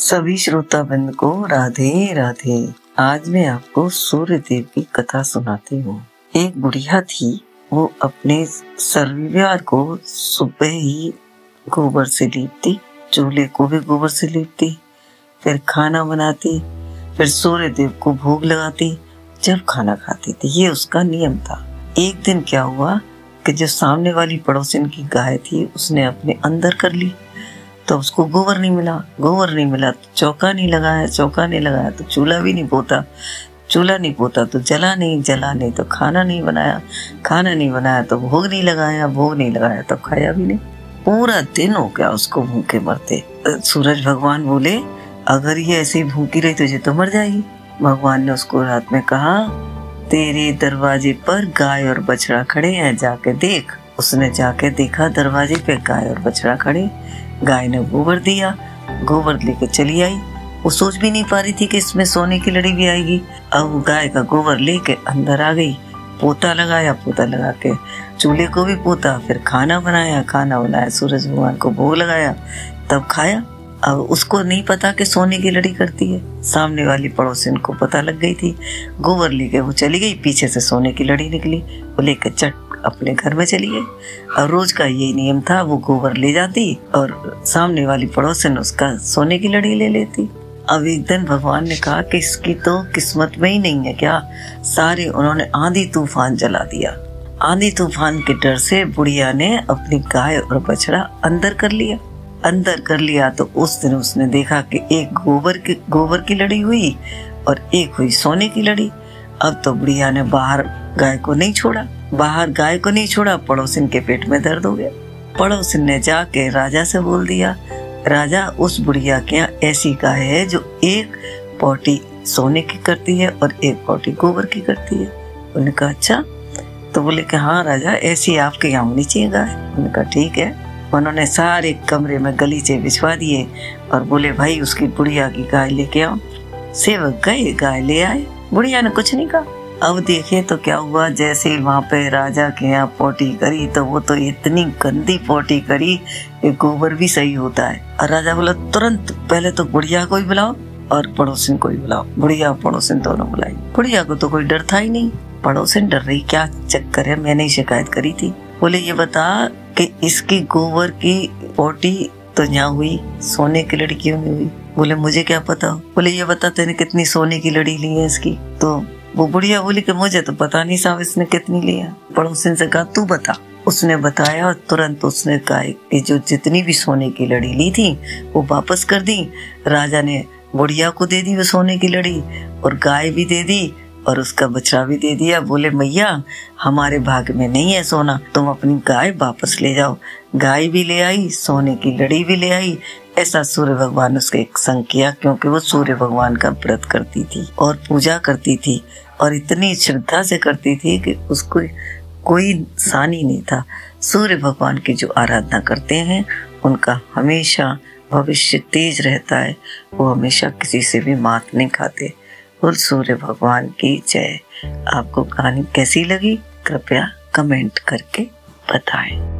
सभी श्रोता बंद को राधे राधे। आज मैं आपको सूर्य देव की कथा सुनाती हूँ। एक बुढ़िया थी, वो अपने सर्विवार को सुबह ही गोबर से लीपती, चूल्हे को भी गोबर से लीपती, फिर खाना बनाती, फिर सूर्य देव को भोग लगाती, जब खाना खाती थी। ये उसका नियम था। एक दिन क्या हुआ कि जो सामने वाली पड़ोसिन की गाय थी, उसने अपने अंदर कर ली। तो उसको गोबर नहीं मिला, गोबर नहीं मिला तो चौका नहीं लगाया, चौका नहीं लगाया तो चूल्हा भी नहीं पोता। चूल्हा नहीं पोता तो जला नहीं जला नहीं तो खाना नहीं बनाया, खाना नहीं बनाया तो भोग नहीं लगाया, भोग नहीं लगाया तो खाया भी नहीं। पूरा दिन हो गया उसको भूखे मरते। सूरज भगवान बोले, अगर ये ऐसे ही भूखी रही तुझे तो मर जाएगी। भगवान ने उसको रात में कहा, तेरे दरवाजे पर गाय और बछड़ा खड़े हैं, जाके देख। उसने जाके देखा, दरवाजे पे गाय और बछड़ा खड़े। गाय ने गोबर दिया, गोबर लेके चली आई। वो सोच भी नहीं पा रही थी कि इसमें सोने की लड़ी भी आएगी। अब वो गाय का गोबर लेके अंदर आ गई, पोता लगाया, पोता लगा के चूल्हे को भी पोता, फिर खाना बनाया खाना बनाया, सूरज भगवान को भोग लगाया, तब खाया। अब उसको नहीं पता कि सोने की लड़ी करती है। सामने वाली पड़ोसिन को पता लग गई थी। गोबर लेके वो चली गई, पीछे से सोने की लड़ी निकली, वो लेकर चट अपने घर में चली गई। और रोज का यही नियम था, वो गोबर ले जाती और सामने वाली पड़ोसन उसका सोने की लड़ी ले लेती। अब एक दिन भगवान ने कहा कि इसकी तो किस्मत में ही नहीं है, क्या? सारे उन्होंने आंधी तूफ़ान जला दिया। आंधी तूफ़ान के डर से बुढ़िया ने अपनी गाय और बछड़ा अंदर कर लिया। अंदर कर लिया तो उस दिन उसने देखा कि एक गोबर की गोबर की लड़ी हुई और एक हुई सोने की लड़ी। अब तो बुढ़िया ने बाहर गाय को नहीं छोड़ा। बाहर गाय को नहीं छोड़ा, पड़ोसिन के पेट में दर्द हो गया। पड़ोसिन ने जाके राजा से बोल दिया, राजा, उस बुढ़िया के यहाँ ऐसी गाय है जो एक पोटी सोने की करती है और एक पोटी गोबर की करती है। उन्होंने कहा अच्छा। तो बोले कि हाँ राजा, ऐसी आपके यहाँ होनी चाहिए गाय। उन्होंने कहा, ठीक है। उन्होंने सारे कमरे में गलीचे बिछवा दिए और बोले, भाई, उसकी बुढ़िया की गाय लेके आओ। सेवक गए, गाय ले आए। बुढ़िया ने कुछ नहीं कहा। अब देखे तो क्या हुआ, जैसे वहाँ पे राजा के यहाँ पोटी करी तो वो तो इतनी गंदी पोटी करी कि गोबर भी सही होता है। और राजा बोला, तुरंत पहले तो बुढ़िया को ही बुलाओ और पड़ोसिन को ही बुलाओ। बुढ़िया पड़ोसिन दोनों बुलाई। बुढ़िया को तो कोई डर था ही नहीं। पड़ोसिन डर रही, क्या चक्कर है? मैंने ही शिकायत करी थी। बोले, ये बता कि इसकी गोबर की पोटी तो यहाँ हुई, सोने की लड़ी क्यों नहीं हुई। बोले, मुझे क्या पता? बोले, ये बता तेने कितनी सोने की लड़ी ली है इसकी? तो वो बुढ़िया बोली कि मुझे तो पता नहीं साहब इसने कितनी लिया। पड़ोसिन से कहा, तू बता। उसने बताया और तुरंत उसने कहा कि जो जितनी भी सोने की लड़ी ली थी, वो वापस कर दी। राजा ने बुढ़िया को दे दी वो सोने की लड़ी और गाय भी दे दी और उसका बछड़ा भी दे दिया। बोले, मैया, हमारे भाग में नहीं है सोना। तुम अपनी गाय वापस ले जाओ। गाय भी ले आई, सोने की लड़ी भी ले आई ऐसा सूर्य भगवान उसके एक संग किया क्योंकि वो सूर्य भगवान का व्रत करती थी और पूजा करती थी और इतनी श्रद्धा से करती थी कि उसको कोई सानी नहीं था। सूर्य भगवान की जो आराधना करते हैं, उनका हमेशा भविष्य तेज रहता है। वो हमेशा किसी से भी मात नहीं खाते। और सूर्य भगवान की जय। आपको कहानी कैसी लगी? कृपया कमेंट करके बताएँ।